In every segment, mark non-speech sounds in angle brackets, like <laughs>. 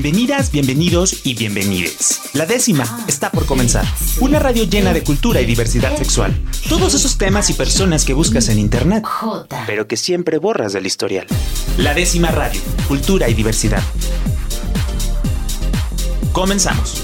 Bienvenidas, bienvenidos y bienvenides. La décima está por comenzar. Una radio llena de cultura y diversidad sexual. Todos esos temas y personas que buscas en internet, pero que siempre borras del historial. La décima radio, cultura y diversidad. Comenzamos.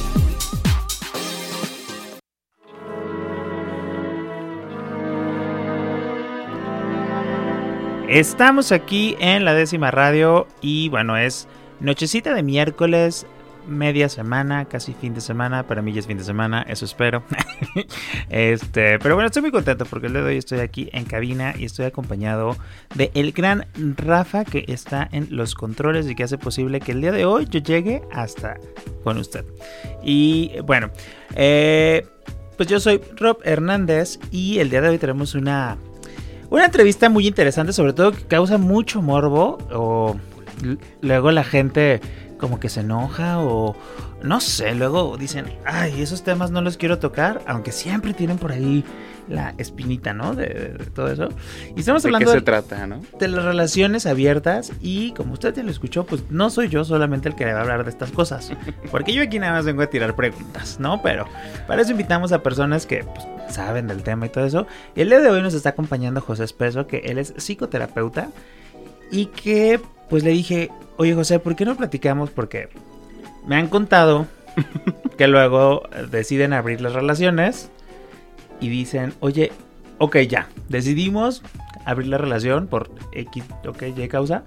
Estamos aquí en la décima radio y bueno, es nochecita de miércoles, media semana, casi fin de semana, para mí ya es fin de semana, eso espero. <laughs> este, pero bueno, estoy muy contento porque el día de hoy estoy aquí en cabina y estoy acompañado de el gran Rafa que está en los controles y que hace posible que el día de hoy yo llegue hasta con usted. Y bueno, eh, pues yo soy Rob Hernández y el día de hoy tenemos una una entrevista muy interesante, sobre todo que causa mucho morbo o luego la gente como que se enoja o no sé, luego dicen, ay, esos temas no los quiero tocar, aunque siempre tienen por ahí la espinita, ¿no? De, todo eso. Y estamos hablando qué se trata, ¿no? de las relaciones abiertas y como usted ya lo escuchó, pues no soy yo solamente el que le va a hablar de estas cosas, porque yo aquí nada más vengo a tirar preguntas, ¿no? Pero para eso invitamos a personas que pues, saben del tema y todo eso. Y el día de hoy nos está acompañando José Espeso, que él es psicoterapeuta y que pues le dije, oye José, ¿por qué no platicamos? Porque me han contado <laughs> que luego deciden abrir las relaciones y dicen, oye, ok, ya, decidimos abrir la relación por X, ok, Y causa.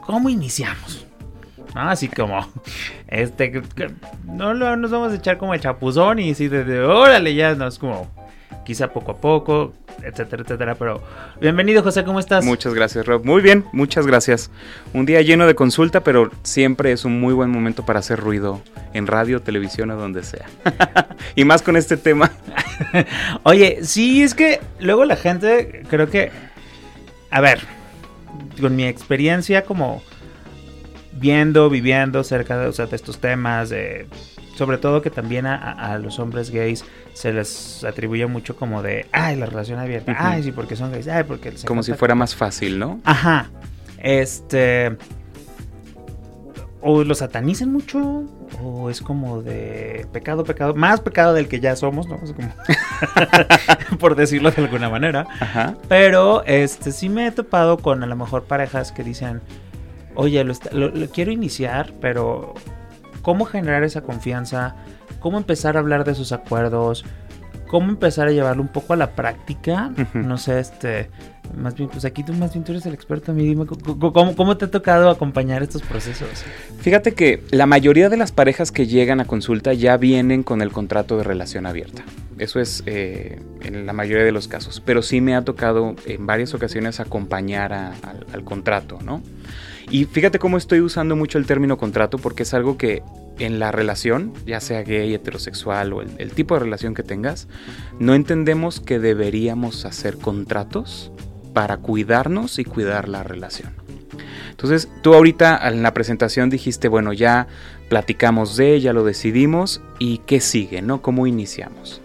¿Cómo iniciamos? Así como, este, no, nos vamos a echar como el chapuzón y así órale, ya, no es como, quizá poco a poco, etcétera, etcétera. Pero bienvenido, José, ¿cómo estás? Muchas gracias, Rob. Muy bien, muchas gracias. Un día lleno de consulta, pero siempre es un muy buen momento para hacer ruido en radio, televisión o donde sea. <laughs> y más con este tema. <laughs> Oye, sí, es que luego la gente, creo que, a ver, con mi experiencia como viendo, viviendo cerca de, de estos temas, de sobre todo que también a, los hombres gays se les atribuye mucho como de, ay, la relación abierta, ay, sí, porque son gays, ay, porque... Como si fuera más fácil, ¿no? Ajá. Este... O lo satanicen mucho, o es como de pecado, pecado, más pecado del que ya somos, ¿no? como... <laughs> por decirlo de alguna manera. Ajá. Pero, este, sí me he topado con a lo mejor parejas que dicen, oye, lo quiero iniciar, pero cómo generar esa confianza, cómo empezar a hablar de esos acuerdos, cómo empezar a llevarlo un poco a la práctica. No sé, este, más bien, pues aquí tú más bien tú eres el experto, a mí dime, ¿cómo, ¿cómo, te ha tocado acompañar estos procesos? Fíjate que la mayoría de las parejas que llegan a consulta ya vienen con el contrato de relación abierta. Eso es eh, en la mayoría de los casos, pero sí me ha tocado en varias ocasiones acompañar al contrato, ¿no? Y fíjate cómo estoy usando mucho el término contrato porque es algo que en la relación, ya sea gay, heterosexual o el, tipo de relación que tengas, no entendemos que deberíamos hacer contratos para cuidarnos y cuidar la relación. Entonces, tú ahorita en la presentación dijiste, bueno, ya platicamos de, ya lo decidimos y qué sigue, ¿no? ¿Cómo iniciamos?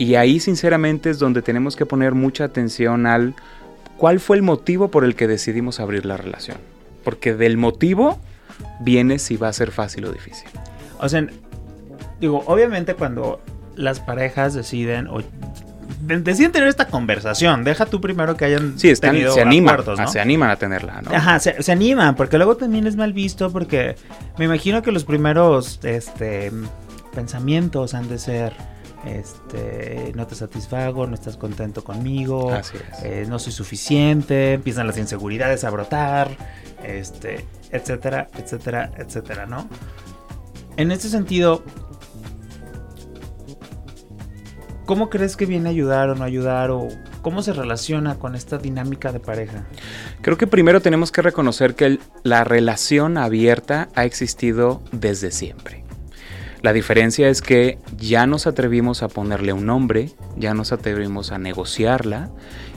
Y ahí sinceramente es donde tenemos que poner mucha atención al cuál fue el motivo por el que decidimos abrir la relación. Porque del motivo viene si va a ser fácil o difícil. O sea, digo, obviamente cuando las parejas deciden o deciden tener esta conversación, deja tú primero que hayan sí, están, se animan, ¿no? se animan a tenerla, ¿no? Ajá, se, se, animan, porque luego también es mal visto, porque me imagino que los primeros este, pensamientos han de ser, este, no te satisfago, no estás contento conmigo, eh, no soy suficiente, empiezan las inseguridades a brotar, este, etcétera, etcétera, etcétera, ¿no? En este sentido, ¿cómo crees que viene a ayudar o no ayudar o cómo se relaciona con esta dinámica de pareja? Creo que primero tenemos que reconocer que la relación abierta ha existido desde siempre. La diferencia es que ya nos atrevimos a ponerle un nombre, ya nos atrevimos a negociarla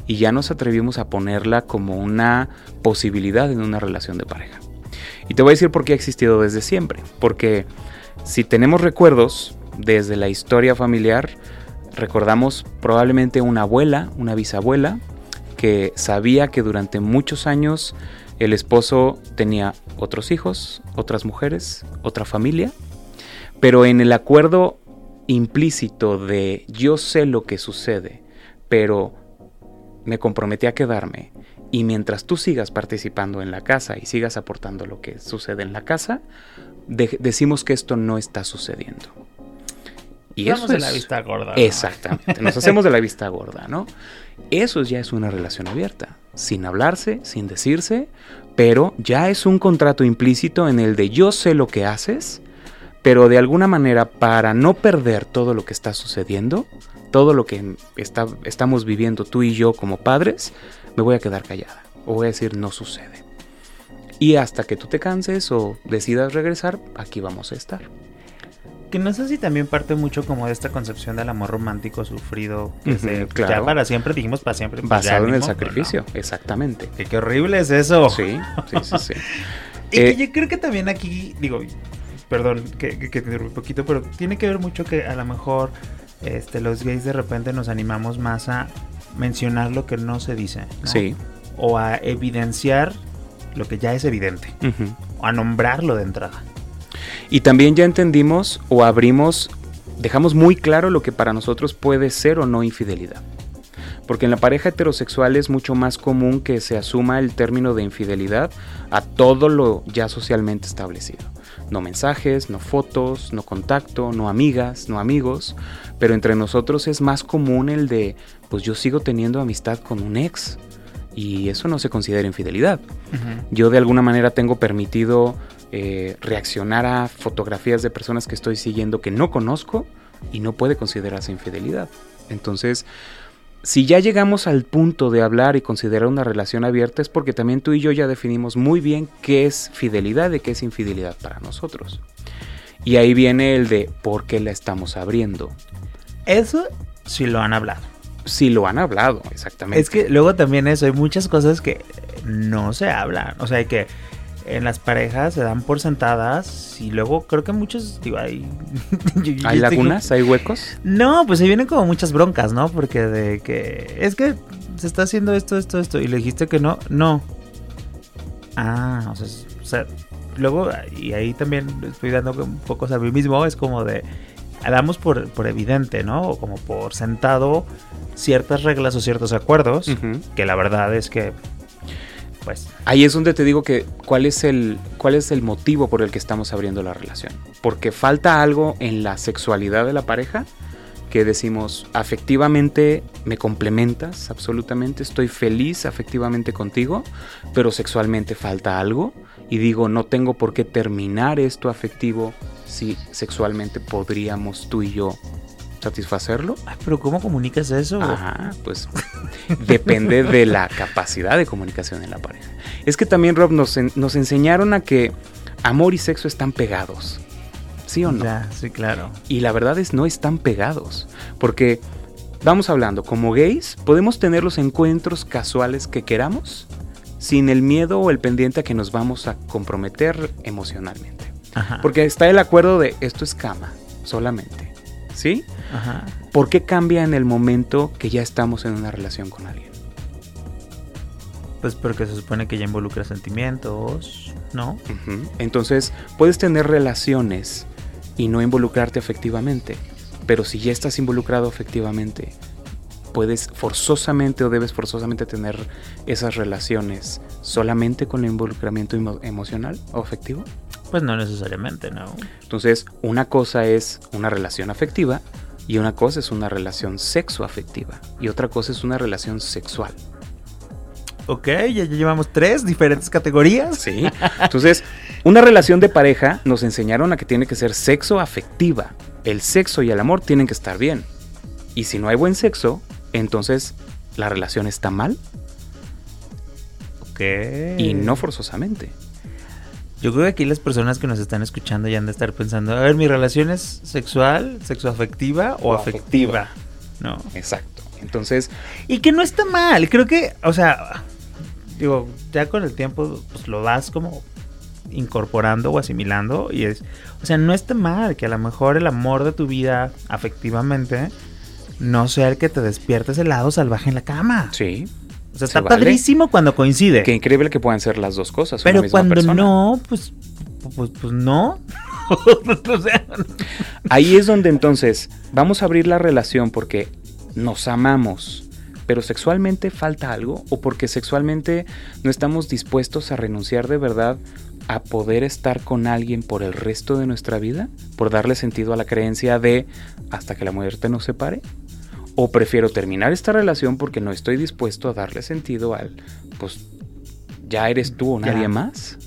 y ya nos atrevimos a ponerla como una posibilidad en una relación de pareja. Y te voy a decir por qué ha existido desde siempre. Porque si tenemos recuerdos desde la historia familiar, recordamos probablemente una abuela, una bisabuela, que sabía que durante muchos años El esposo tenía otros hijos, otras mujeres, otra familia, pero en el acuerdo implícito de yo sé lo que sucede, pero me comprometí a quedarme y mientras tú sigas participando en la casa y sigas aportando lo que sucede en la casa, decimos que esto no está sucediendo. Y eso es de la vista gorda. Exactamente, nos hacemos de la vista gorda, ¿no? Eso ya es una relación abierta, sin hablarse, sin decirse, pero ya es un contrato implícito en el de yo sé lo que haces, pero de alguna manera para no perder todo lo que está sucediendo, todo lo que está, estamos viviendo tú y yo como padres, me voy a quedar callada o voy a decir no sucede. Y hasta que tú te canses o decidas regresar, aquí vamos a estar. Que no sé si también parte mucho como de esta concepción del amor romántico sufrido, que ya para siempre dijimos para siempre. Pues Basado en el sacrificio, exactamente. Que qué horrible es eso. Sí, sí, sí, sí. <laughs> y que eh, yo creo que también aquí, digo, perdón que, que, que un poquito, pero tiene que ver mucho que a lo mejor este, los gays de repente nos animamos más a mencionar lo que no se dice. Sí. O a evidenciar lo que ya es evidente. O a nombrarlo de entrada. Y también ya entendimos o abrimos, dejamos muy claro lo que para nosotros puede ser o no infidelidad. Porque en la pareja heterosexual es mucho más común que se asuma el término de infidelidad a todo lo ya socialmente establecido. No mensajes, no fotos, no contacto, no amigas, no amigos, pero entre nosotros es más común el de, pues yo sigo teniendo amistad con un ex y eso no se considera infidelidad. Yo de alguna manera tengo permitido eh, reaccionar a fotografías de personas que estoy siguiendo que no conozco y no puede considerarse infidelidad. Entonces, si ya llegamos al punto de hablar y considerar una relación abierta es porque también tú y yo ya definimos muy bien qué es fidelidad y qué es infidelidad para nosotros. Y ahí viene el de por qué la estamos abriendo. Eso sí lo han hablado. Sí lo han hablado, exactamente. Es que luego también eso, hay muchas cosas que no se hablan. O sea, hay que en las parejas se dan por sentadas y luego creo que muchos, digo, hay... <laughs> ¿Hay lagunas? ¿Hay huecos? No, pues se vienen como muchas broncas, ¿no? Porque de que es que se está haciendo esto, esto, esto y le dijiste que no, no. Ah, o sea, o sea luego, y ahí también estoy dando un poco a mí mismo, es como de damos por, por evidente, ¿no? O como por sentado ciertas reglas o ciertos acuerdos, que la verdad es que pues. Ahí es donde te digo que cuál es el cuál es el motivo por el que estamos abriendo la relación, porque falta algo en la sexualidad de la pareja que decimos afectivamente me complementas absolutamente, estoy feliz afectivamente contigo, pero sexualmente falta algo y digo no tengo por qué terminar esto afectivo si sexualmente podríamos tú y yo satisfacerlo. pero ¿cómo comunicas eso? Ajá, pues depende de la capacidad de comunicación en la pareja. Es que también, Rob, nos, nos enseñaron a que amor y sexo están pegados. ¿Sí o no? sí, claro. Y la verdad es no están pegados. Porque, vamos hablando, como gays, podemos tener los encuentros casuales que queramos sin el miedo o el pendiente a que nos vamos a comprometer emocionalmente. Porque está el acuerdo de esto es cama, solamente. ¿Sí? Ajá. ¿Por qué cambia en el momento que ya estamos en una relación con alguien? Pues porque se supone que ya involucra sentimientos, ¿no? Entonces, puedes tener relaciones y no involucrarte afectivamente. Pero si ya estás involucrado afectivamente, puedes forzosamente o debes forzosamente tener esas relaciones solamente con el involucramiento emocional o afectivo? Pues no necesariamente, no. Entonces, una cosa es una relación afectiva y una cosa es una relación sexoafectiva y otra cosa es una relación sexual. Ok, ya, llevamos tres diferentes categorías. Sí. Entonces, una relación de pareja nos enseñaron a que tiene que ser sexo afectiva. El sexo y el amor tienen que estar bien. Y si no hay buen sexo, entonces la relación está mal. Ok. Y no forzosamente. Yo creo que aquí las personas que nos están escuchando ya han de estar pensando, a ver, mi relación es sexual, sexoafectiva o, afectiva. No. Exacto. Entonces. Y que no está mal. Creo que, o sea, digo, ya con el tiempo, pues lo vas como incorporando o asimilando. Y es, o sea, no está mal que a lo mejor el amor de tu vida afectivamente no sea el que te despiertes el lado salvaje en la cama. Sí. O sea, está padrísimo cuando coincide. Qué increíble que puedan ser las dos cosas. Pero cuando no, pues, pues, pues no. <laughs> Ahí es donde entonces vamos a abrir la relación porque nos amamos, pero sexualmente falta algo o porque sexualmente no estamos dispuestos a renunciar de verdad a poder estar con alguien por el resto de nuestra vida, por darle sentido a la creencia de hasta que la muerte nos separe. O prefiero terminar esta relación porque no estoy dispuesto a darle sentido al, pues, ya eres tú o nadie más.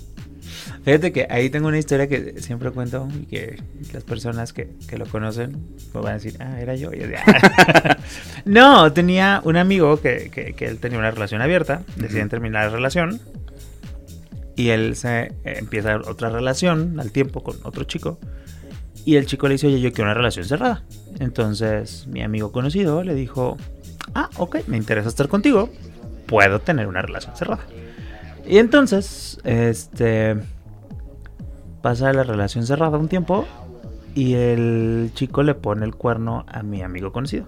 Fíjate que ahí tengo una historia que siempre cuento y que las personas que, lo conocen me van a decir, ah, era yo. Ah". <laughs> no, tenía un amigo que, que, él tenía una relación abierta, deciden terminar la relación y él se empieza otra relación al tiempo con otro chico. Y el chico le dice, oye, yo quiero una relación cerrada. Entonces mi amigo conocido le dijo, ah, ok, me interesa estar contigo, puedo tener una relación cerrada. Y entonces, este, pasa la relación cerrada un tiempo y el chico le pone el cuerno a mi amigo conocido.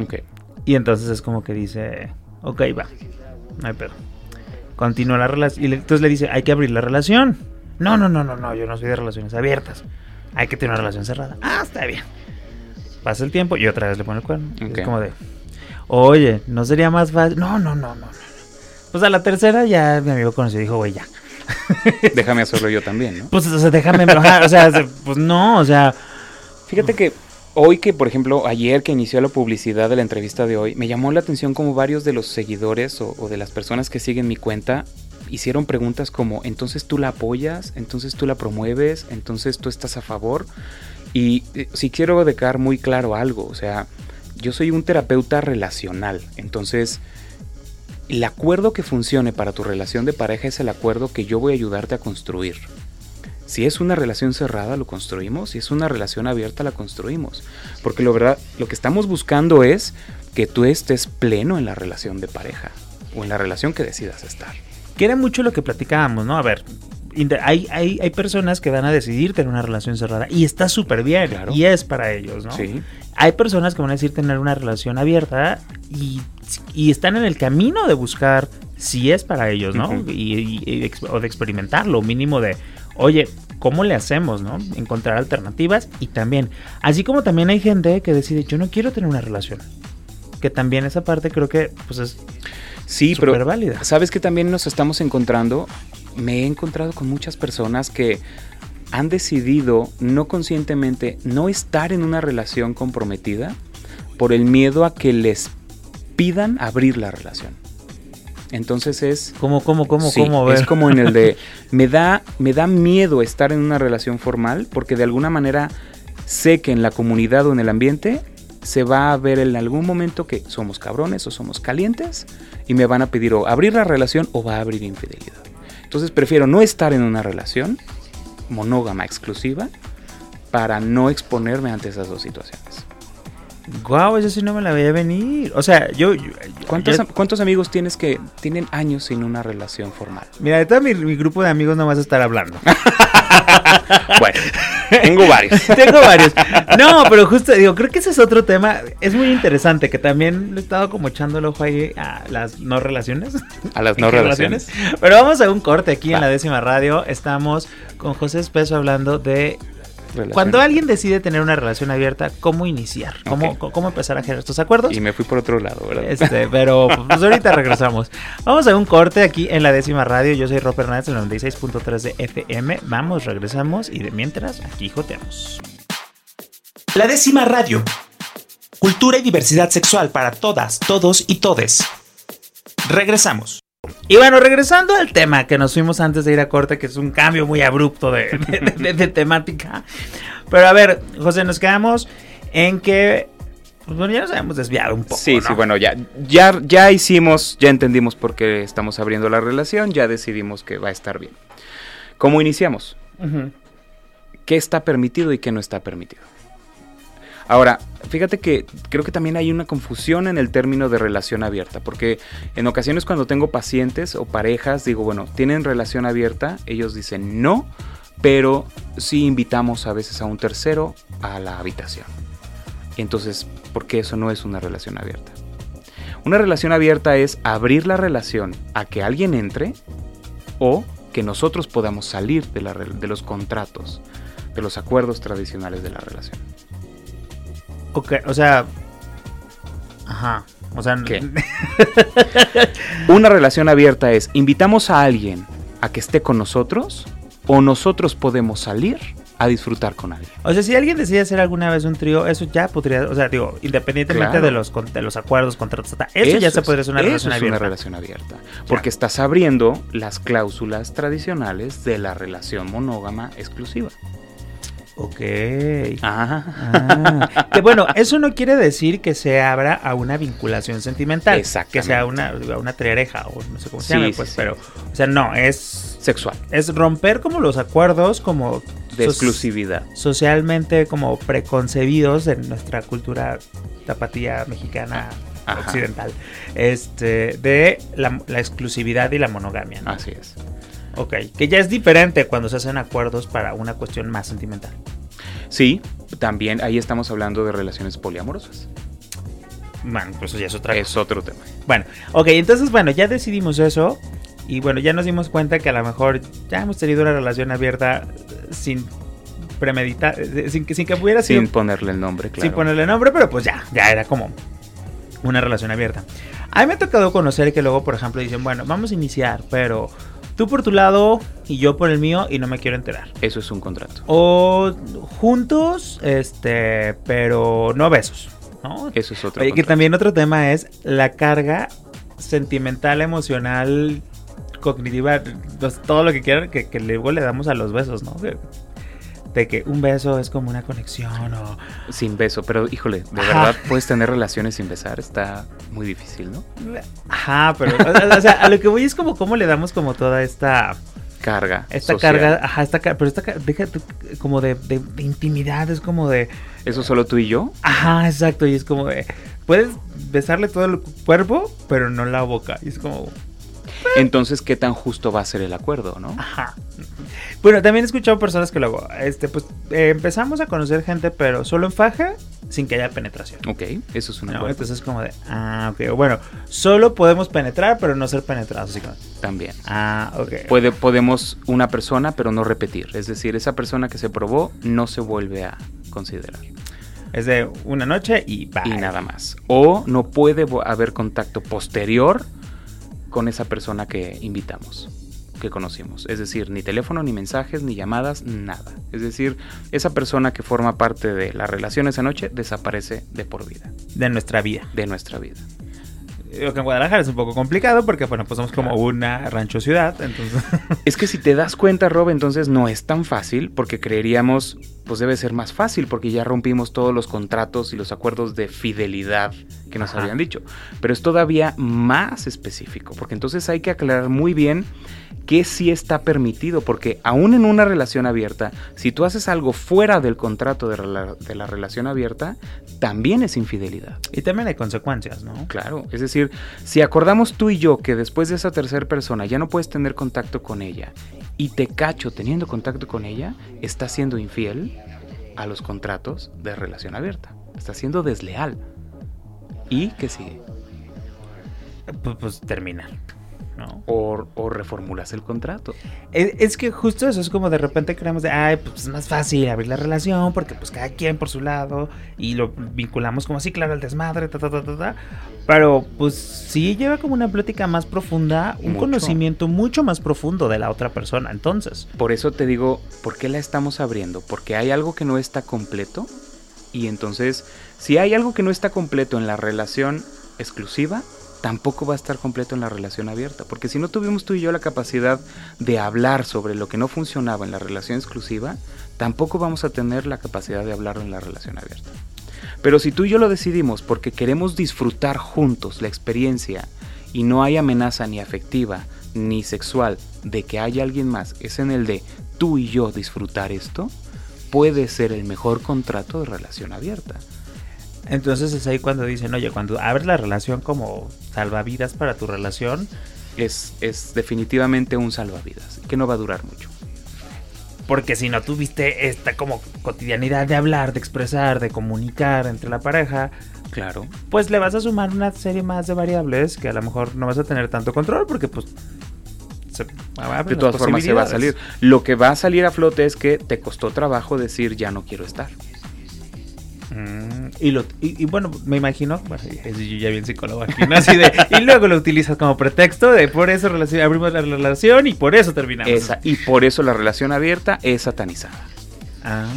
Ok. Y entonces es como que dice, ok, va, no hay pedo. Continúa la relación. Y entonces le dice, hay que abrir la relación. No, no, no, no, no, yo no soy de relaciones abiertas. Hay que tener una relación cerrada. Ah, está bien. Pasa el tiempo y otra vez le pone el cuerno. Es como de, oye, ¿no sería más fácil? No, no, no, no. Pues a la tercera ya mi amigo conocido dijo, güey, ya. <laughs> déjame hacerlo yo también, ¿no? Pues, o sea, déjame o sea, <laughs> pues no, o sea. Fíjate que hoy que, por ejemplo, ayer que inició la publicidad de la entrevista de hoy, me llamó la atención como varios de los seguidores o, de las personas que siguen mi cuenta hicieron preguntas como, entonces tú la apoyas, entonces tú la promueves, entonces tú estás a favor. Y eh, si quiero dejar muy claro algo, o sea, yo soy un terapeuta relacional, entonces el acuerdo que funcione para tu relación de pareja es el acuerdo que yo voy a ayudarte a construir. Si es una relación cerrada, lo construimos. Si es una relación abierta, la construimos. Porque lo verdad, lo que estamos buscando es que tú estés pleno en la relación de pareja o en la relación que decidas estar. Que mucho lo que platicábamos, ¿no? A ver, hay, hay, hay, personas que van a decidir tener una relación cerrada y está súper bien y es para ellos, ¿no? Sí. Hay personas que van a decir tener una relación abierta y, y están en el camino de buscar si es para ellos, ¿no? y, o de experimentarlo, mínimo de, oye, ¿cómo le hacemos, no? Encontrar alternativas y también, así como también hay gente que decide, yo no quiero tener una relación. Que también esa parte creo que pues es sí, pero válida. Sabes que también nos estamos encontrando, me he encontrado con muchas personas que han decidido no conscientemente no estar en una relación comprometida por el miedo a que les pidan abrir la relación. Entonces es. ¿Cómo, cómo, cómo, cómo? Es como en el de. <laughs> Me da, me da miedo estar en una relación formal porque de alguna manera sé que en la comunidad o en el ambiente se va a ver en algún momento que somos cabrones o somos calientes y me van a pedir o abrir la relación o va a abrir infidelidad. Entonces prefiero no estar en una relación monógama exclusiva para no exponerme ante esas dos situaciones. Guau, eso sí no me la veía venir. O sea, yo. ¿Cuántos, ¿Cuántos, amigos tienes que tienen años sin una relación formal? Mira, de todo mi, grupo de amigos no vas a estar hablando. <laughs> <laughs> bueno, tengo varios. <laughs> tengo varios. No, pero justo digo, creo que ese es otro tema. Es muy interesante que también le he estado como echando el ojo ahí a las no relaciones. A las no relaciones? Pero vamos a un corte aquí en la décima radio. Estamos con José Espeso hablando de cuando alguien decide tener una relación abierta, ¿cómo iniciar? ¿Cómo, ¿Cómo empezar a generar estos acuerdos? Y me fui por otro lado, ¿verdad? Este, pero pues ahorita <laughs> regresamos. Vamos a un corte aquí en la décima radio. Yo soy Robert Hernández, el 96.3 de FM. Vamos, regresamos y de mientras, aquí joteamos. La décima radio. Cultura y diversidad sexual para todas, todos y todes. Regresamos. Y bueno, regresando al tema que nos fuimos antes de ir a corte, que es un cambio muy abrupto de, <laughs> temática. Pero a ver, José, nos quedamos en que pues bueno, ya nos habíamos desviado un poco. Sí, sí, bueno, ya, ya, ya hicimos, ya entendimos por qué estamos abriendo la relación, ya decidimos que va a estar bien. ¿Cómo iniciamos? ¿Qué está permitido y qué no está permitido? Ahora, fíjate que creo que también hay una confusión en el término de relación abierta, porque en ocasiones cuando tengo pacientes o parejas, digo, bueno, ¿tienen relación abierta? Ellos dicen no, pero sí invitamos a veces a un tercero a la habitación. Entonces, ¿por qué eso no es una relación abierta? Una relación abierta es abrir la relación a que alguien entre o que nosotros podamos salir de, de los contratos, de los acuerdos tradicionales de la relación. Ok, o sea... Ajá. O sea, ¿Qué? <laughs> Una relación abierta es invitamos a alguien a que esté con nosotros o nosotros podemos salir a disfrutar con alguien. O sea, si alguien decide hacer alguna vez un trío, eso ya podría, o sea, digo, independientemente Claro. de los de los acuerdos, contratos, ta, eso, ya se podría hacer una eso relación es abierta. una relación abierta. Porque estás abriendo las cláusulas tradicionales de la relación monógama exclusiva. Ok. Ah, Ah, que bueno, eso no quiere decir que se abra a una vinculación sentimental. Exactamente. Que sea una, una triareja o no sé cómo se Sí, sí, pues, sí. pero, o sea, no, es, sexual, es romper como los acuerdos como de exclusividad. socialmente como preconcebidos en nuestra cultura tapatía mexicana Ajá. occidental, este, de la, la exclusividad y la monogamia. ¿no? Así es. Ok, que ya es diferente cuando se hacen acuerdos para una cuestión más sentimental. Sí, también ahí estamos hablando de relaciones poliamorosas. Bueno, pues eso ya es otra cosa. Es otro tema. Bueno, ok, entonces, bueno, ya decidimos eso. Y bueno, ya nos dimos cuenta que a lo mejor ya hemos tenido una relación abierta eh, sin premeditar, eh, sin que, sin que sido Sin ponerle el nombre, claro. sin ponerle nombre, pero pues ya, ya era como una relación abierta. A mí me ha tocado conocer que luego, por ejemplo, dicen, bueno, vamos a iniciar, pero tú por tu lado y yo por el mío y no me quiero enterar. Eso es un contrato. O juntos, este, pero no besos, ¿no? Eso es otro Oye, que contrato. también otro tema es la carga sentimental, emocional, cognitiva, todo lo que quieran, que, que luego le damos a los besos, ¿no? De, que un beso es como una conexión o... Sin beso, pero híjole, de Ajá. verdad puedes tener relaciones sin besar, está muy difícil, ¿no? Ajá, pero o sea, a lo que voy es como cómo le damos como toda esta Carga. esta social. carga, ajá, esta pero esta deja como de, de- de intimidad, es como de ¿Eso solo tú y yo? ajá, exacto, y es como de puedes besarle todo el cuerpo, pero no la boca, y es como Entonces, ¿qué tan justo va a ser el acuerdo, no? Ajá. Bueno, también he escuchado personas que luego, este, pues eh, empezamos a conocer gente, pero solo en faja, sin que haya penetración. Ok, eso es un No, entonces es como de, ah, ok, bueno, solo podemos penetrar, pero no ser penetrados. Así como, También. ah, ok. Puede, podemos una persona, pero no repetir. Es decir, esa persona que se probó no se vuelve a considerar. Es de una noche y bye. Y nada más. O no puede haber contacto posterior con esa persona que invitamos, que conocimos. Es decir, ni teléfono, ni mensajes, ni llamadas, nada. Es decir, esa persona que forma parte de la relación esa noche desaparece de por vida, De nuestra vida. de nuestra vida. Lo que en Guadalajara es un poco complicado porque, bueno, pues somos como una rancho ciudad, entonces... <laughs> Es que si te das cuenta, Rob, entonces no es tan fácil porque creeríamos, pues debe ser más fácil porque ya rompimos todos los contratos y los acuerdos de fidelidad que nos Ajá. habían dicho. Pero es todavía más específico porque entonces hay que aclarar muy bien qué sí está permitido porque aún en una relación abierta, si tú haces algo fuera del contrato de la relación abierta, también es infidelidad. y también hay consecuencias, ¿no? Claro, es decir, si acordamos tú y yo que después de esa tercera persona ya no puedes tener contacto con ella y te cacho teniendo contacto con ella, estás siendo infiel a los contratos de relación abierta. Estás siendo desleal. ¿Y qué sigue? Pues, pues terminar, ¿no? O, o reformulas el contrato. Es, es que justo eso es como de repente creemos de, ay, pues es más fácil abrir la relación porque pues cada quien por su lado y lo vinculamos como así, claro, al desmadre, ta, ta, ta, ta, ta. Pero pues sí lleva como una plática más profunda, un Mucho. conocimiento mucho más profundo de la otra persona. Entonces, Por eso te digo, ¿por qué la estamos abriendo? Porque hay algo que no está completo. Y entonces, si hay algo que no está completo en la relación exclusiva, tampoco va a estar completo en la relación abierta. Porque si no tuvimos tú y yo la capacidad de hablar sobre lo que no funcionaba en la relación exclusiva, tampoco vamos a tener la capacidad de hablarlo en la relación abierta. Pero si tú y yo lo decidimos porque queremos disfrutar juntos la experiencia y no hay amenaza ni afectiva ni sexual de que haya alguien más, es en el de tú y yo disfrutar esto, puede ser el mejor contrato de relación abierta. entonces es ahí cuando dicen, oye, cuando abres la relación como salvavidas para tu relación, Es, es definitivamente un salvavidas que no va a durar mucho. porque si no tuviste esta como cotidianidad de hablar, de expresar, de comunicar entre la pareja, Claro. Pues le vas a sumar una serie más de variables que a lo mejor no vas a tener tanto control porque pues... Se, de todas formas se va a salir. Lo que va a salir a flote es que te costó trabajo decir ya no quiero estar. Mm, y, lo, y, bueno, me imagino, bueno, yo ya vi psicólogo aquí, ¿no? Así de, y luego lo utilizas como pretexto de por eso abrimos la relación y por eso terminamos. Esa, y por eso la relación abierta es satanizada. Ah.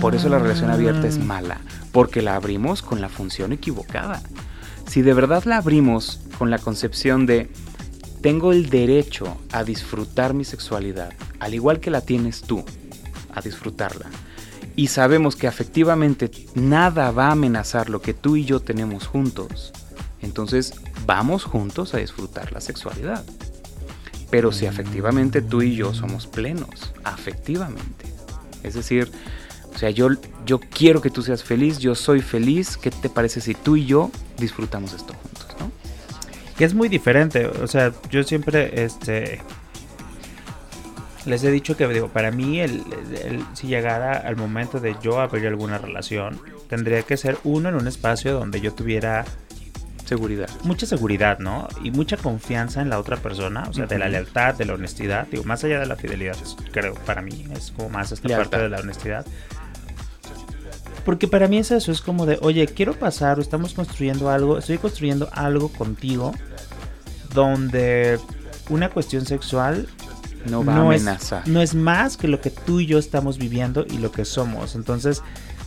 Por eso la relación abierta es mala, porque la abrimos con la función equivocada. Si de verdad la abrimos con la concepción de tengo el derecho a disfrutar mi sexualidad, al igual que la tienes tú, a disfrutarla y sabemos que afectivamente nada va a amenazar lo que tú y yo tenemos juntos, entonces vamos juntos a disfrutar la sexualidad. Pero si afectivamente tú y yo somos plenos, afectivamente. Es decir, o sea, yo, yo quiero que tú seas feliz, yo soy feliz, ¿qué te parece si tú y yo disfrutamos esto juntos? Que es muy diferente, o sea, yo siempre, este, les he dicho que digo, para mí el, si llegara al momento de yo abrir alguna relación, tendría que ser uno en un espacio donde yo tuviera seguridad. Mucha seguridad, ¿no? Y mucha confianza en la otra persona, o sea, de la lealtad, de la honestidad, digo, más allá de la fidelidad, creo, para mí es como más esta parte de la honestidad. Porque para mí es eso, es como de, oye, quiero pasar o estamos construyendo algo, estoy construyendo algo contigo donde una cuestión sexual no va a amenazar. Es, no es más que lo que tú y yo estamos viviendo y lo que somos. Entonces,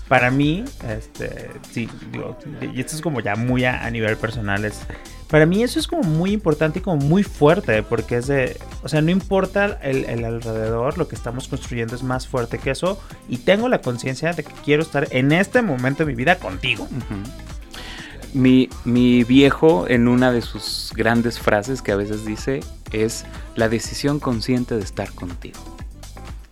para mí, este, sí, y esto es como ya muy a, nivel personal, es, para mí eso es como muy importante y como muy fuerte, porque es de, o sea, no importa el, alrededor, lo que estamos construyendo es más fuerte que eso, y tengo la conciencia de que quiero estar en este momento de mi vida contigo. Mi, viejo, en una de sus grandes frases que a veces dice, es la decisión consciente de estar contigo.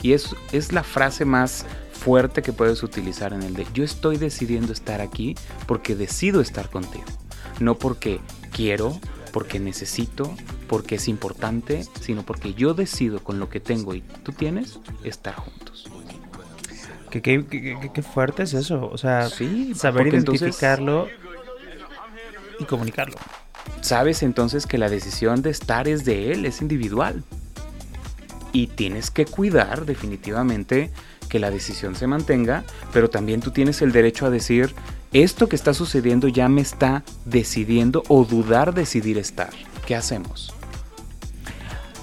Y es, es la frase más fuerte que puedes utilizar en el de yo estoy decidiendo estar aquí porque decido estar contigo. No porque quiero, porque necesito, porque es importante, sino porque yo decido con lo que tengo y tú tienes estar juntos. Qué, qué, fuerte es eso. O sea, saber identificarlo y comunicarlo. Sabes entonces que la decisión de estar es de él, es individual. Y tienes que cuidar definitivamente que la decisión se mantenga, pero también tú tienes el derecho a decir, esto que está sucediendo ya me está decidiendo o dudar decidir estar. ¿Qué hacemos?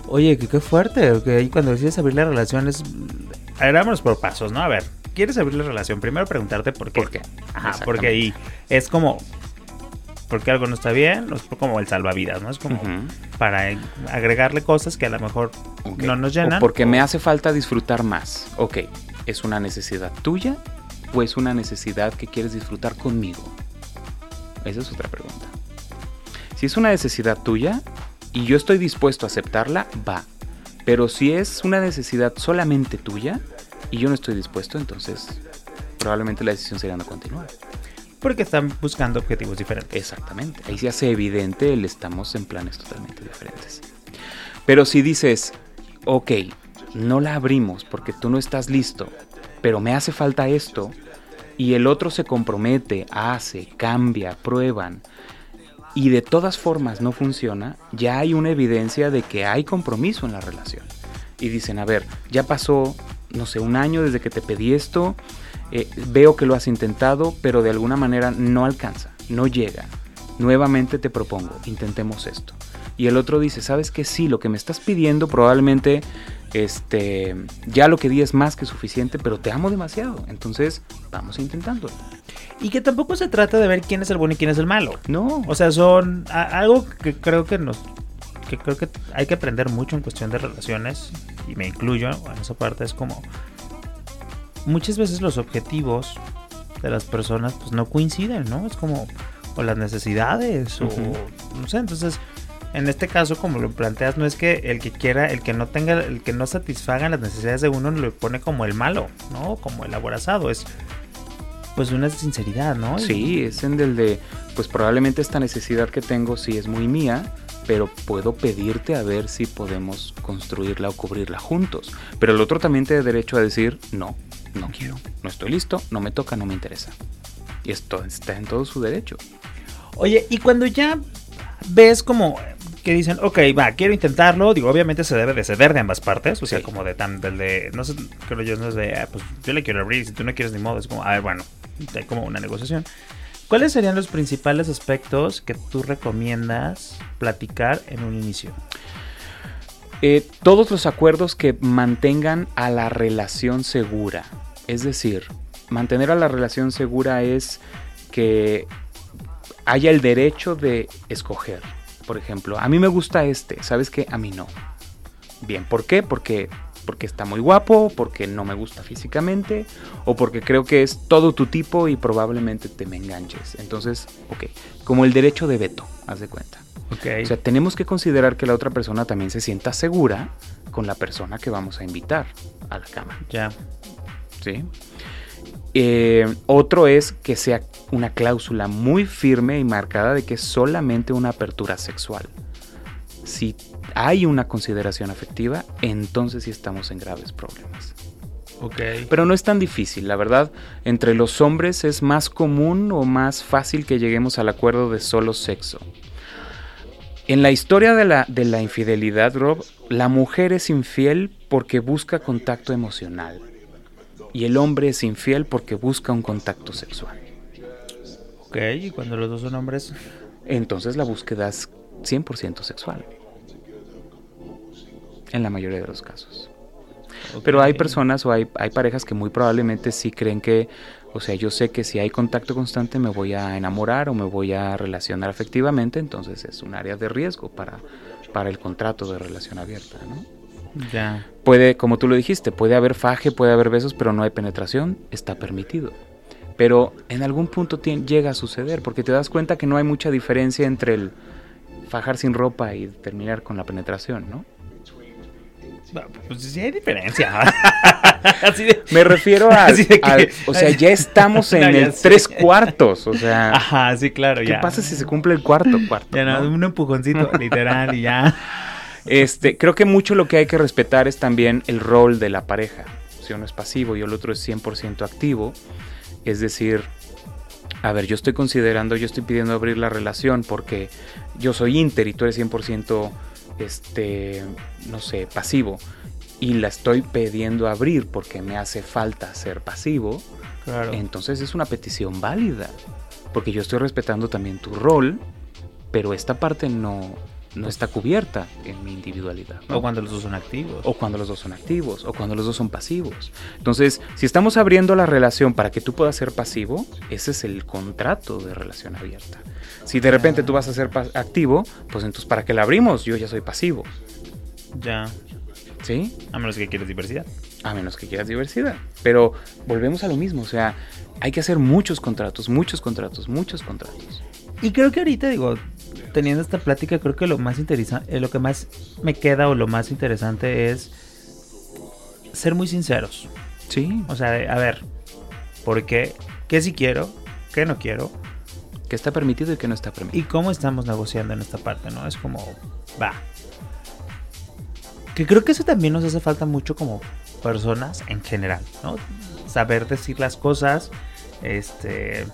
Oye, qué, fuerte, que cuando decides abrir la relación es... Agámonos por pasos, ¿no? A ver, ¿quieres abrir la relación? Primero preguntarte por qué. ¿Por qué? Ajá, porque ahí es como, porque algo no está bien, es como el salvavidas, ¿no? Es como para agregarle cosas que a lo mejor no nos llenan. porque me hace falta disfrutar más. Ok, ¿es una necesidad tuya o es una necesidad que quieres disfrutar conmigo? Esa es otra pregunta. Si es una necesidad tuya y yo estoy dispuesto a aceptarla, va. Pero si es una necesidad solamente tuya y yo no estoy dispuesto, entonces probablemente la decisión sería no continuar porque están buscando objetivos diferentes. Exactamente. Ahí se hace evidente el estamos en planes totalmente diferentes. Pero si dices, ok, no la abrimos porque tú no estás listo, pero me hace falta esto, y el otro se compromete, hace, cambia, prueban, y de todas formas no funciona, ya hay una evidencia de que hay compromiso en la relación. Y dicen, a ver, ya pasó, no sé, un año desde que te pedí esto, eh, veo que lo has intentado, pero de alguna manera no alcanza, no llega. Nuevamente te propongo, intentemos esto. Y el otro dice, ¿sabes que Sí, lo que me estás pidiendo probablemente este, ya lo que di es más que suficiente, pero te amo demasiado. Entonces, vamos intentando. Y que tampoco se trata de ver quién es el bueno y quién es el malo. No. O sea, son algo que creo que nos que creo que hay que aprender mucho en cuestión de relaciones y me incluyo en esa parte es como muchas veces los objetivos de las personas pues no coinciden, ¿no? Es como o las necesidades o no sé, entonces en este caso como lo planteas no es que el que quiera, el que no tenga, el que no satisfaga las necesidades de uno lo pone como el malo, ¿no? Como el aborazado, es pues una sinceridad, ¿no? Sí, es en el de pues probablemente esta necesidad que tengo sí es muy mía, pero puedo pedirte a ver si podemos construirla o cubrirla juntos. Pero el otro también tiene derecho a decir, no, no quiero, no estoy listo, no me toca, no me interesa. Y esto está en todo su derecho. Oye, y cuando ya ves como que dicen, ok, va, quiero intentarlo, digo, obviamente se debe de ceder de ambas partes, o sea, como de tan, del de, no sé, creo yo, no es de, ah, pues yo le quiero abrir, si tú no quieres ni modo, es como, a ver, bueno, hay como una negociación. ¿Cuáles serían los principales aspectos que tú recomiendas platicar en un inicio? Eh, todos los acuerdos que mantengan a la relación segura. Es decir, mantener a la relación segura es que haya el derecho de escoger. Por ejemplo, a mí me gusta este, ¿sabes qué? A mí no. Bien, ¿por qué? Porque porque está muy guapo, porque no me gusta físicamente o porque creo que es todo tu tipo y probablemente te me enganches. Entonces, ok, como el derecho de veto, haz de cuenta. Okay. O sea, tenemos que considerar que la otra persona también se sienta segura con la persona que vamos a invitar a la cama. Ya. ¿Sí? Eh, otro es que sea una cláusula muy firme y marcada de que es solamente una apertura sexual. Si hay una consideración afectiva, entonces sí estamos en graves problemas. Okay. Pero no es tan difícil, la verdad. Entre los hombres es más común o más fácil que lleguemos al acuerdo de solo sexo. En la historia de la, de la infidelidad, Rob, la mujer es infiel porque busca contacto emocional. Y el hombre es infiel porque busca un contacto sexual. Ok, ¿y cuando los dos son hombres? Entonces la búsqueda es 100% sexual. En la mayoría de los casos. Okay. Pero hay personas o hay, hay, parejas que muy probablemente sí creen que, o sea, yo sé que si hay contacto constante me voy a enamorar o me voy a relacionar afectivamente, entonces es un área de riesgo para, para el contrato de relación abierta, ¿no? Ya. Puede, como tú lo dijiste, puede haber faje, puede haber besos, pero no hay penetración, está permitido. Pero en algún punto llega a suceder, porque te das cuenta que no hay mucha diferencia entre el fajar sin ropa y terminar con la penetración, ¿no? Pues sí hay diferencia. <laughs> Así de, Me refiero a, que, al, o sea, ya estamos <laughs> en no, el sé. tres cuartos, o sea. Ajá, sí, claro. ¿Qué ya. pasa si se cumple el cuarto cuarto? Ya no, ¿no? un empujoncito, literal, y ya. <laughs> Este, creo que mucho lo que hay que respetar es también el rol de la pareja. Si uno es pasivo y el otro es 100% activo, es decir, a ver, yo estoy considerando, yo estoy pidiendo abrir la relación porque yo soy inter y tú eres 100% este, no sé, pasivo y la estoy pidiendo abrir porque me hace falta ser pasivo, claro. entonces es una petición válida, porque yo estoy respetando también tu rol, pero esta parte no, no está cubierta en mi individualidad. ¿no? O cuando los dos son activos. O cuando los dos son activos, o cuando los dos son pasivos. Entonces, si estamos abriendo la relación para que tú puedas ser pasivo, ese es el contrato de relación abierta. Si de repente tú vas a ser activo, pues entonces ¿para qué la abrimos? Yo ya soy pasivo. Ya. ¿Sí? A menos que quieras diversidad. A menos que quieras diversidad. Pero volvemos a lo mismo, o sea, hay que hacer muchos contratos, muchos contratos, muchos contratos. Y creo que ahorita digo, teniendo esta plática, creo que lo más interesante, lo que más me queda o lo más interesante es ser muy sinceros. Sí. O sea, a ver, ¿por qué? ¿Qué sí quiero? ¿Qué no quiero? ¿Qué está permitido y qué no está permitido? ¿Y cómo estamos negociando en esta parte, no? Es como, va. Que creo que eso también nos hace falta mucho como personas en general, ¿no? Saber decir las cosas, este,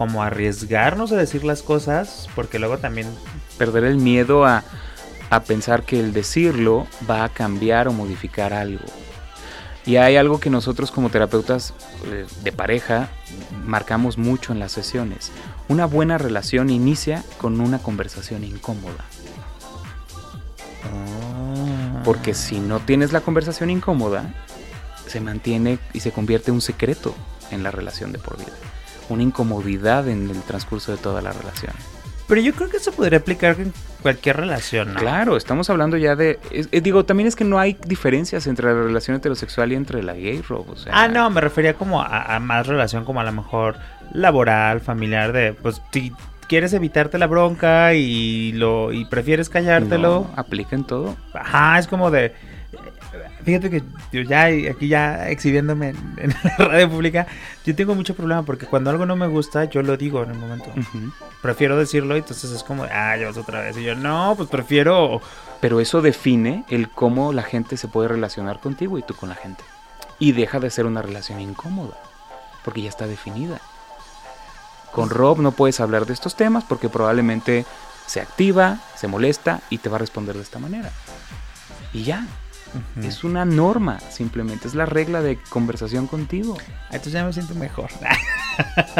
como arriesgarnos a decir las cosas, porque luego también... Perder el miedo a, a, pensar que el decirlo va a cambiar o modificar algo. Y hay algo que nosotros como terapeutas eh, de pareja marcamos mucho en las sesiones. Una buena relación inicia con una conversación incómoda. Oh. Porque si no tienes la conversación incómoda, se mantiene y se convierte en un secreto en la relación de por vida una incomodidad en el transcurso de toda la relación. Pero yo creo que eso podría aplicar en cualquier relación, ¿no? Claro, estamos hablando ya de... Es, es, digo, también es que no hay diferencias entre la relación heterosexual y entre la gay, Rob. O sea, ah, no, me refería como a, a, más relación como a lo mejor laboral, familiar, de pues si quieres evitarte la bronca y lo y prefieres callártelo. No, aplica en todo. Ajá, es como de Fíjate que yo ya aquí ya exhibiéndome en, en, la <laughs> radio pública, yo tengo mucho problema porque cuando algo no me gusta, yo lo digo en el momento. Uh -huh. Prefiero decirlo y entonces es como, ah, ya vas otra vez. Y yo, no, pues prefiero... Pero eso define el cómo la gente se puede relacionar contigo y tú con la gente. Y deja de ser una relación incómoda, porque ya está definida. Con Rob no puedes hablar de estos temas porque probablemente se activa, se molesta y te va a responder de esta manera. Y ya. Es una norma, simplemente. Es la regla de conversación contigo. Ah, entonces ya me siento mejor.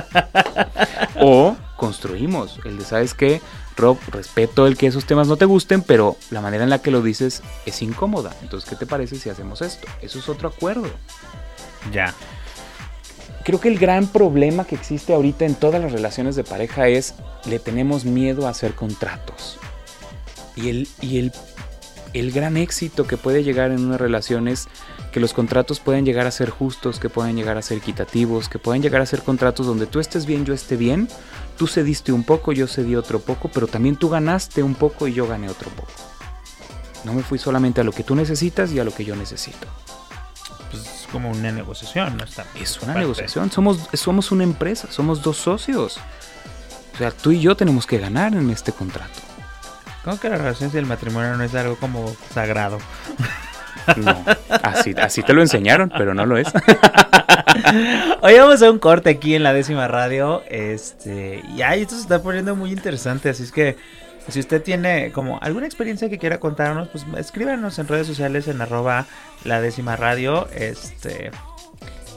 <laughs> o construimos. El de, ¿sabes qué? Rob, respeto el que esos temas no te gusten, pero la manera en la que lo dices es incómoda. Entonces, ¿qué te parece si hacemos esto? Eso es otro acuerdo. Ya. Creo que el gran problema que existe ahorita en todas las relaciones de pareja es le tenemos miedo a hacer contratos. Y el, y el, el gran éxito que puede llegar en una relación es que los contratos pueden llegar a ser justos, que pueden llegar a ser equitativos, que pueden llegar a ser contratos donde tú estés bien, yo esté bien, tú cediste un poco, yo cedí otro poco, pero también tú ganaste un poco y yo gané otro poco. No me fui solamente a lo que tú necesitas y a lo que yo necesito como una negociación, ¿no? Está es una negociación, somos, somos una empresa, somos dos socios. O sea, tú y yo tenemos que ganar en este contrato. ¿Cómo que la relación y el matrimonio no es algo como sagrado? No, así, así te lo enseñaron, pero no lo es. <laughs> Hoy vamos a un corte aquí en la décima radio. Este, y ahí esto se está poniendo muy interesante, así es que si usted tiene como alguna experiencia que quiera contarnos, pues escríbanos en redes sociales en arroba la décima radio. Este.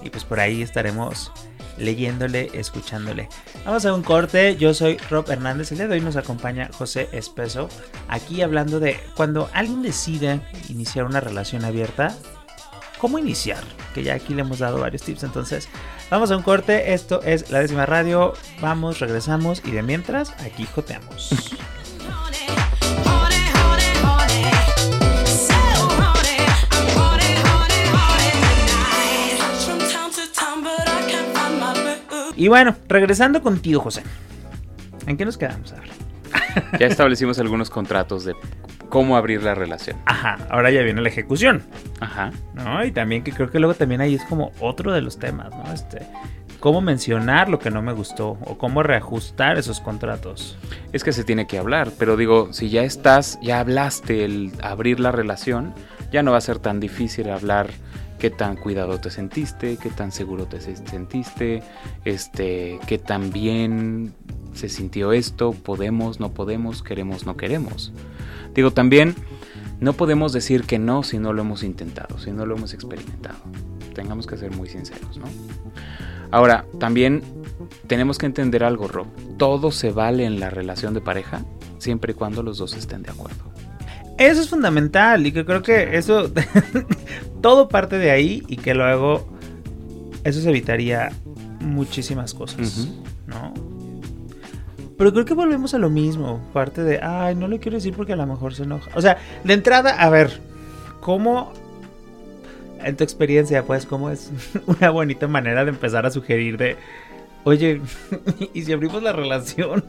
Y pues por ahí estaremos leyéndole, escuchándole. Vamos a un corte. Yo soy Rob Hernández. El nos acompaña José Espeso. Aquí hablando de cuando alguien decide iniciar una relación abierta. ¿Cómo iniciar? Que ya aquí le hemos dado varios tips. Entonces, vamos a un corte. Esto es la décima radio. Vamos, regresamos y de mientras, aquí joteamos. <laughs> Y bueno, regresando contigo, José. ¿En qué nos quedamos ahora? <laughs> Ya establecimos algunos contratos de cómo abrir la relación. Ajá, ahora ya viene la ejecución. Ajá. ¿No? Y también que creo que luego también ahí es como otro de los temas, ¿no? Este, cómo mencionar lo que no me gustó o cómo reajustar esos contratos. Es que se tiene que hablar, pero digo, si ya estás, ya hablaste el abrir la relación, ya no va a ser tan difícil hablar qué tan cuidado te sentiste, qué tan seguro te sentiste, este, qué tan bien se sintió esto, podemos, no podemos, queremos, no queremos. Digo, también no podemos decir que no si no lo hemos intentado, si no lo hemos experimentado. Tengamos que ser muy sinceros, ¿no? Ahora, también tenemos que entender algo, Rob. Todo se vale en la relación de pareja siempre y cuando los dos estén de acuerdo. Eso es fundamental y que creo que eso, <laughs> todo parte de ahí y que luego eso se evitaría muchísimas cosas, ¿no? Pero creo que volvemos a lo mismo, parte de, ay, no le quiero decir porque a lo mejor se enoja. O sea, de entrada, a ver, ¿cómo, en tu experiencia, pues, cómo es <laughs> una bonita manera de empezar a sugerir de, oye, <laughs> ¿y si abrimos la relación?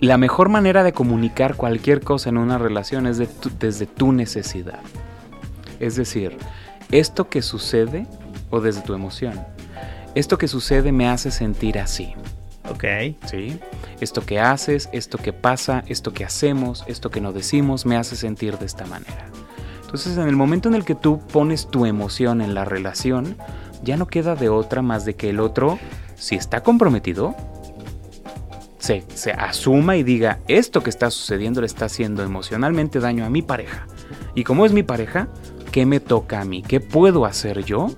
La mejor manera de comunicar cualquier cosa en una relación es desde tu necesidad. Es decir, esto que sucede o desde tu emoción. Esto que sucede me hace sentir así. Ok. ¿Sí? Esto que haces, esto que pasa, esto que hacemos, esto que no decimos, me hace sentir de esta manera. Entonces, en el momento en el que tú pones tu emoción en la relación, ya no queda de otra más de que el otro, si está comprometido, se, asuma y diga, esto que está sucediendo le está haciendo emocionalmente daño a mi pareja. Y como es mi pareja, ¿qué me toca a mí? ¿Qué puedo hacer yo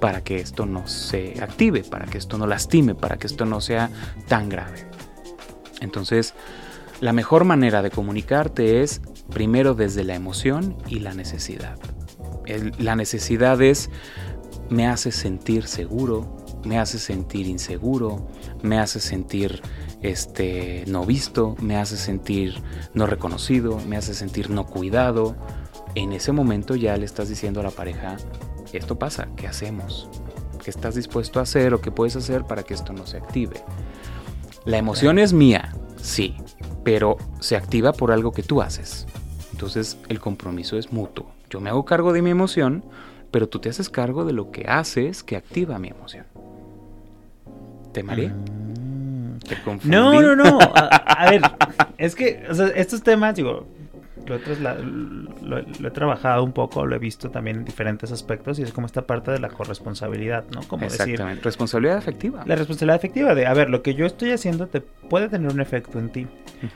para que esto no se active, para que esto no lastime, para que esto no sea tan grave? Entonces, la mejor manera de comunicarte es primero desde la emoción y la necesidad. la necesidad es, me hace sentir seguro, me hace sentir inseguro, me hace sentir este, no visto, me hace sentir no reconocido, me hace sentir no cuidado. En ese momento ya le estás diciendo a la pareja, esto pasa, ¿qué hacemos? ¿Qué estás dispuesto a hacer o qué puedes hacer para que esto no se active? La emoción es mía, sí, pero se activa por algo que tú haces. Entonces el compromiso es mutuo. Yo me hago cargo de mi emoción, pero tú te haces cargo de lo que haces que activa mi emoción. ¿Te mareé? No, no, no. <laughs> A, ver, es que estos temas, digo, lo, he trabajado un poco, lo he visto también en diferentes aspectos y es como esta parte de la corresponsabilidad, ¿no? Como Exactamente, responsabilidad efectiva. La responsabilidad efectiva de, a ver, lo que yo estoy haciendo te puede tener un efecto en ti.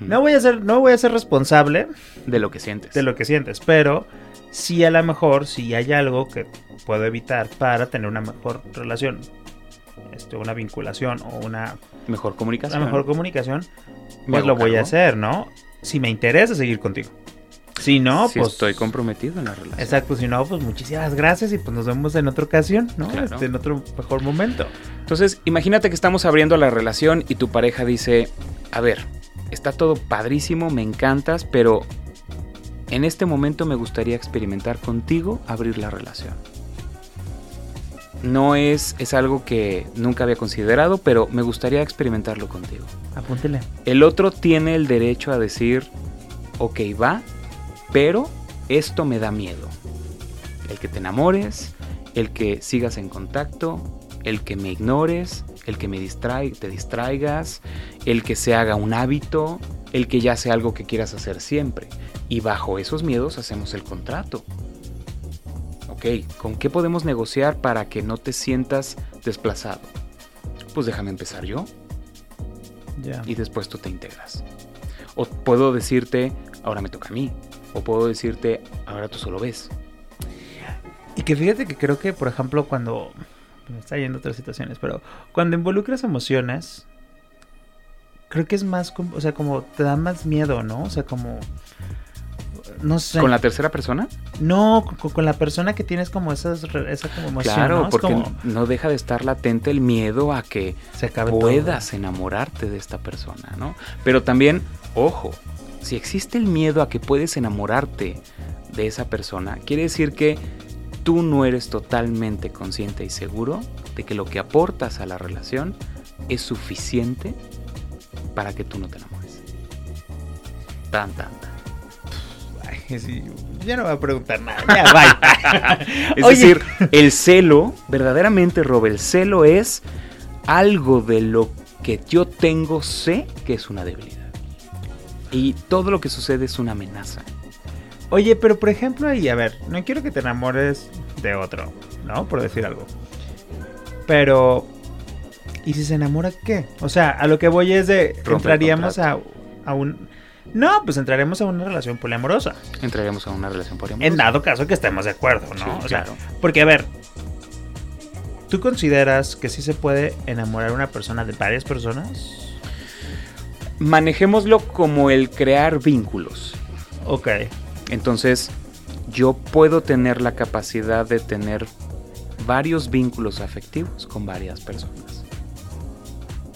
No voy a ser, no voy a ser responsable de lo que sientes. De lo que sientes, pero sí a lo mejor si hay algo que puedo evitar para tener una mejor relación, este, una vinculación o una mejor comunicación. Una mejor comunicación, pues lo voy a hacer, ¿no? Si me interesa seguir contigo. Si no, si pues. Estoy comprometido en la relación. Exacto, si no, pues muchísimas gracias y pues nos vemos en otra ocasión, ¿no? Este, en otro mejor momento. Entonces, imagínate que estamos abriendo la relación y tu pareja dice: A ver, está todo padrísimo, me encantas, pero en este momento me gustaría experimentar contigo abrir la relación. No es, es algo que nunca había considerado, pero me gustaría experimentarlo contigo. Apúntele. El otro tiene el derecho a decir, ok, va, pero esto me da miedo. El que te enamores, el que sigas en contacto, el que me ignores, el que me te distraigas, el que se haga un hábito, el que ya sea algo que quieras hacer siempre. Y bajo esos miedos hacemos el contrato. Ok, ¿con qué podemos negociar para que no te sientas desplazado? Pues déjame empezar yo. Y después tú te integras. O puedo decirte, ahora me toca a mí. O puedo decirte, ahora tú solo ves. Y que fíjate que creo que, por ejemplo, cuando... Me está yendo otras situaciones, pero cuando involucras emociones, creo que es más, o sea, como te da más miedo, ¿no? O sea, como no sé. ¿Con la tercera persona? No, con, la persona que tienes como esas, esa como emoción. Claro, porque no deja de estar latente el miedo a que Se puedas enamorarte de esta persona, ¿no? Pero también, ojo, si existe el miedo a que puedes enamorarte de esa persona, quiere decir que tú no eres totalmente consciente y seguro de que lo que aportas a la relación es suficiente para que tú no te enamores. Tan, tan, tan. <laughs> ya no voy a preguntar nada. Ya, <laughs> es decir, el celo, verdaderamente, Rob, el celo es algo de lo que yo tengo, sé que es una debilidad. Y todo lo que sucede es una amenaza. Oye, pero por ejemplo ahí, a ver, no quiero que te enamores de otro, ¿no? Por decir algo. Pero, ¿y si se enamora qué? O sea, a lo que voy es de, entraríamos a, a un no, pues entraremos a una relación poliamorosa. Entraremos a una relación poliamorosa. En dado caso que estemos de acuerdo, ¿no? claro. porque, a ver, ¿tú consideras que sí se puede enamorar una persona de varias personas? Manejémoslo como el crear vínculos. Ok. Entonces, yo puedo tener la capacidad de tener varios vínculos afectivos con varias personas.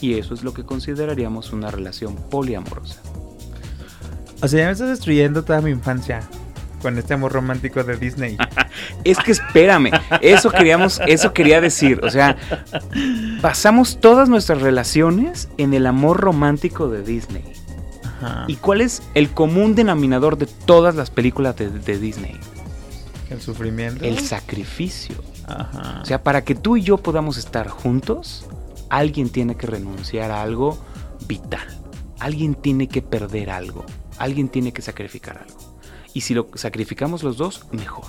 Y eso es lo que consideraríamos una relación poliamorosa. O sea, ya me estás destruyendo toda mi infancia con este amor romántico de Disney. <laughs> es que espérame, eso queríamos, eso quería decir, o sea, basamos todas nuestras relaciones en el amor romántico de Disney. ¿Y cuál es el común denominador de todas las películas de, Disney? El sufrimiento. El sacrificio. O sea, para que tú y yo podamos estar juntos, alguien tiene que renunciar a algo vital. Alguien tiene que perder algo. Alguien tiene que sacrificar algo. Y si lo sacrificamos los dos, mejor.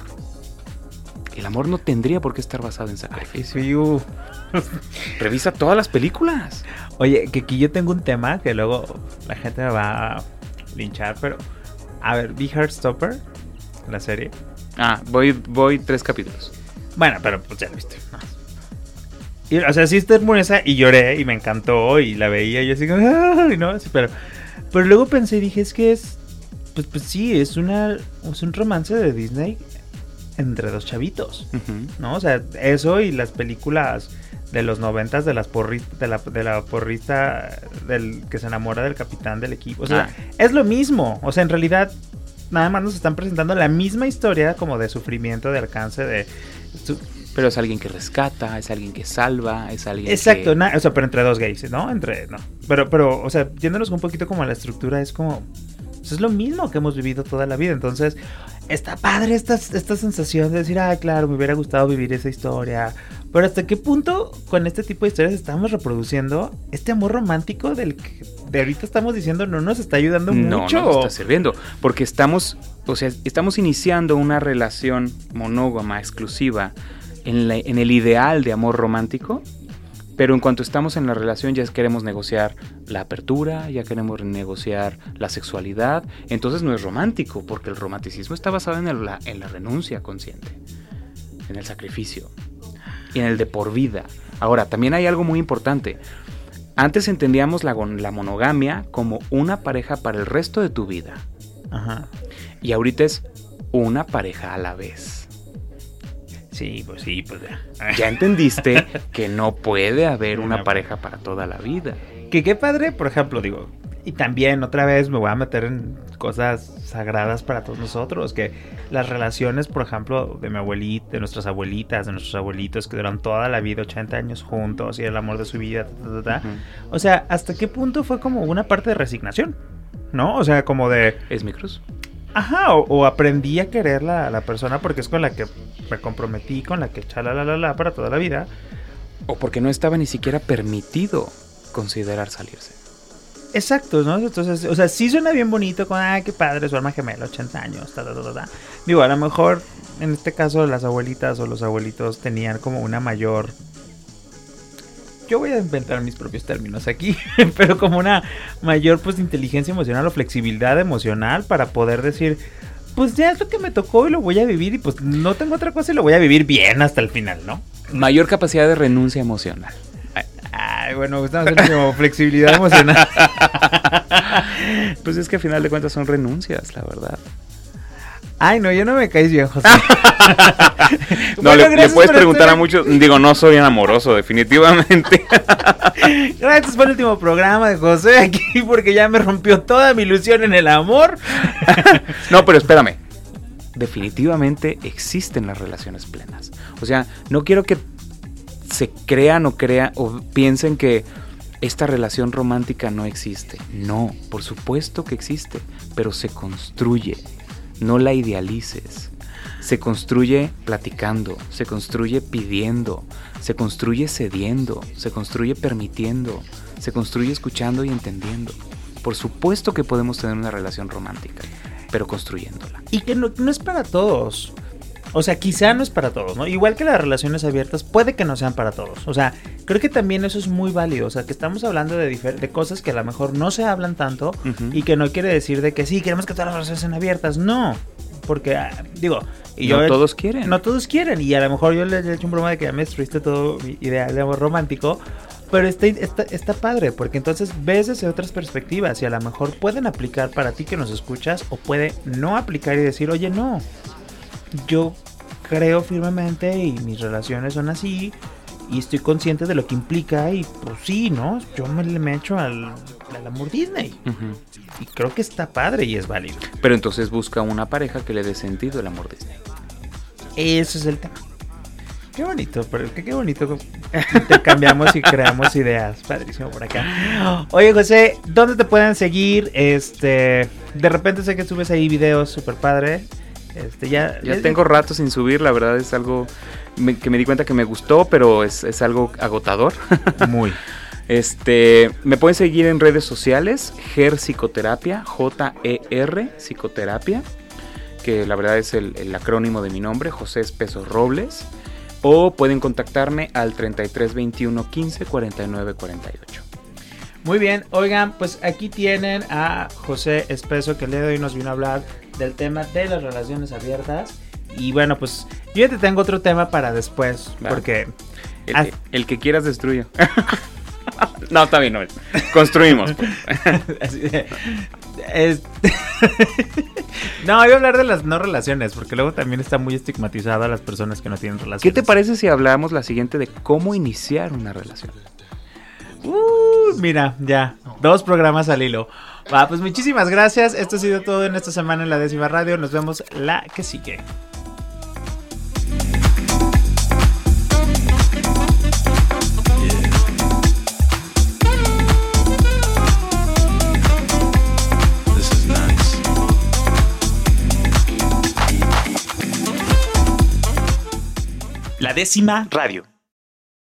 El amor no tendría por qué estar basado en sacrificio. <laughs> Revisa todas las películas. Oye, que aquí yo tengo un tema que luego la gente me va a linchar, pero. A ver, vi Heartstopper, la serie. Ah, voy, voy tres capítulos. Bueno, pero pues ya lo viste. o sea, sí está hermosa y lloré y me encantó y la veía y yo así como, <laughs> no, sí, pero pero luego pensé y dije, es que es. Pues, pues sí, es una. Es un romance de Disney entre dos chavitos. ¿No? O sea, eso y las películas de los noventas de las porristas, de la, de la porrista del que se enamora del capitán del equipo. O sea, ah. es lo mismo. O sea, en realidad, nada más nos están presentando la misma historia como de sufrimiento, de alcance, de. Pero es alguien que rescata, es alguien que salva, es alguien Exacto, o sea, pero entre dos gays, ¿no? Entre, no. Pero, pero, o sea, yéndonos un poquito como a la estructura, es como... Pues es lo mismo que hemos vivido toda la vida. Entonces, está padre esta, esta sensación de decir, ah, claro, me hubiera gustado vivir esa historia. Pero hasta qué punto con este tipo de historias estamos reproduciendo este amor romántico del que de ahorita estamos diciendo no nos está ayudando mucho. No nos está sirviendo. Porque estamos o sea, estamos iniciando una relación monógama, exclusiva, en, en el ideal de amor romántico, pero en cuanto estamos en la relación ya queremos negociar la apertura, ya queremos negociar la sexualidad, entonces no es romántico, porque el romanticismo está basado en, la, en la renuncia consciente, en el sacrificio y en el de por vida. Ahora, también hay algo muy importante. Antes entendíamos la, la monogamia como una pareja para el resto de tu vida. Ajá. Y ahorita es una pareja a la vez. Sí, pues sí, pues ya. <laughs> Ya entendiste que no puede haber una pareja para toda la vida. Que qué padre, por ejemplo, digo, y también otra vez me voy a meter en cosas sagradas para todos nosotros, que las relaciones, por ejemplo, de mi abuelita, de nuestras abuelitas, de nuestros abuelitos que duran toda la vida, 80 años juntos y el amor de su vida, o sea, ¿hasta qué punto fue como una parte de resignación? ¿No? O sea, como de... Es mi cruz. Ajá, o, aprendí a querer a la persona porque es con la que me comprometí, con la que chala la la la para toda la vida. O porque no estaba ni siquiera permitido considerar salirse. Exacto, ¿no? Entonces, o sea, sí suena bien bonito con, ay, qué padre, su alma gemela, 80 años, ta, ta, ta, ta. Digo, a lo mejor, en este caso, las abuelitas o los abuelitos tenían como una mayor yo voy a inventar mis propios términos aquí, <laughs> pero como una mayor pues inteligencia emocional o flexibilidad emocional para poder decir, pues ya es lo que me tocó y lo voy a vivir y pues no tengo otra cosa y lo voy a vivir bien hasta el final, ¿no? Mayor capacidad de renuncia emocional. Ay, bueno, estamos haciendo flexibilidad emocional. <laughs> pues es que al final de cuentas son renuncias, la verdad. Ay, no, yo no me caes bien, José. <laughs> no, le, puedes preguntar a muchos. Digo, no soy un amoroso, definitivamente. <laughs> gracias por el último programa de José aquí, porque ya me rompió toda mi ilusión en el amor. <laughs> no, pero espérame. Definitivamente existen las relaciones plenas. O sea, no quiero que se crean o crean o piensen que esta relación romántica no existe. No, por supuesto que existe, pero se construye no la idealices. Se construye platicando, se construye pidiendo, se construye cediendo, se construye permitiendo, se construye escuchando y entendiendo. Por supuesto que podemos tener una relación romántica, pero construyéndola. Y que no, es para todos. O sea, quizá no es para todos, ¿no? Igual que las relaciones abiertas, puede que no sean para todos. O sea, creo que también eso es muy válido. O sea, que estamos hablando de, de cosas que a lo mejor no se hablan tanto y que no quiere decir de que sí, queremos que todas las relaciones sean abiertas. No. Porque, ah, digo, y no todos quieren. No todos quieren. Y a lo mejor yo le he hecho un broma de que ya me destruiste todo mi ideal de amor romántico. Pero está, está, está, padre, porque entonces ves desde otras perspectivas y a lo mejor pueden aplicar para ti que nos escuchas o puede no aplicar y decir, oye, no, yo creo firmemente y mis relaciones son así y estoy consciente de lo que implica y pues sí, ¿no? Yo me, me echo al, al amor Disney. Y creo que está padre y es válido. Pero entonces busca una pareja que le dé sentido el amor Disney. Ese es el tema. Qué bonito, pero qué, qué bonito cambiamos y creamos ideas. Padrísimo por acá. Oye, José, ¿dónde te pueden seguir? Este, de repente sé que subes ahí videos súper padre. Este, ya, ya tengo rato sin subir, la verdad es algo que me di cuenta que me gustó, pero es, algo agotador. <laughs> Muy. Este, me pueden seguir en redes sociales, GER Psicoterapia, J-E-R Psicoterapia, que la verdad es el, acrónimo de mi nombre, José Espeso Robles. O pueden contactarme al 33 21 15 49 48. Muy bien, oigan, pues aquí tienen a José Espeso que el día de hoy nos vino a hablar del tema de las relaciones abiertas. Y bueno, pues yo ya te tengo otro tema para después, porque... El, que quieras destruyo. <laughs> no, está bien, no. Construimos. Pues. <laughs> <laughs> no, voy a hablar de las no relaciones, porque luego también está muy estigmatizada a las personas que no tienen relaciones. ¿Qué te parece si hablamos la siguiente de cómo iniciar una relación? Uh, mira, ya, dos programas al hilo. Va, pues muchísimas gracias. Esto ha sido todo en esta semana en la décima radio. Nos vemos la que sigue. La décima radio.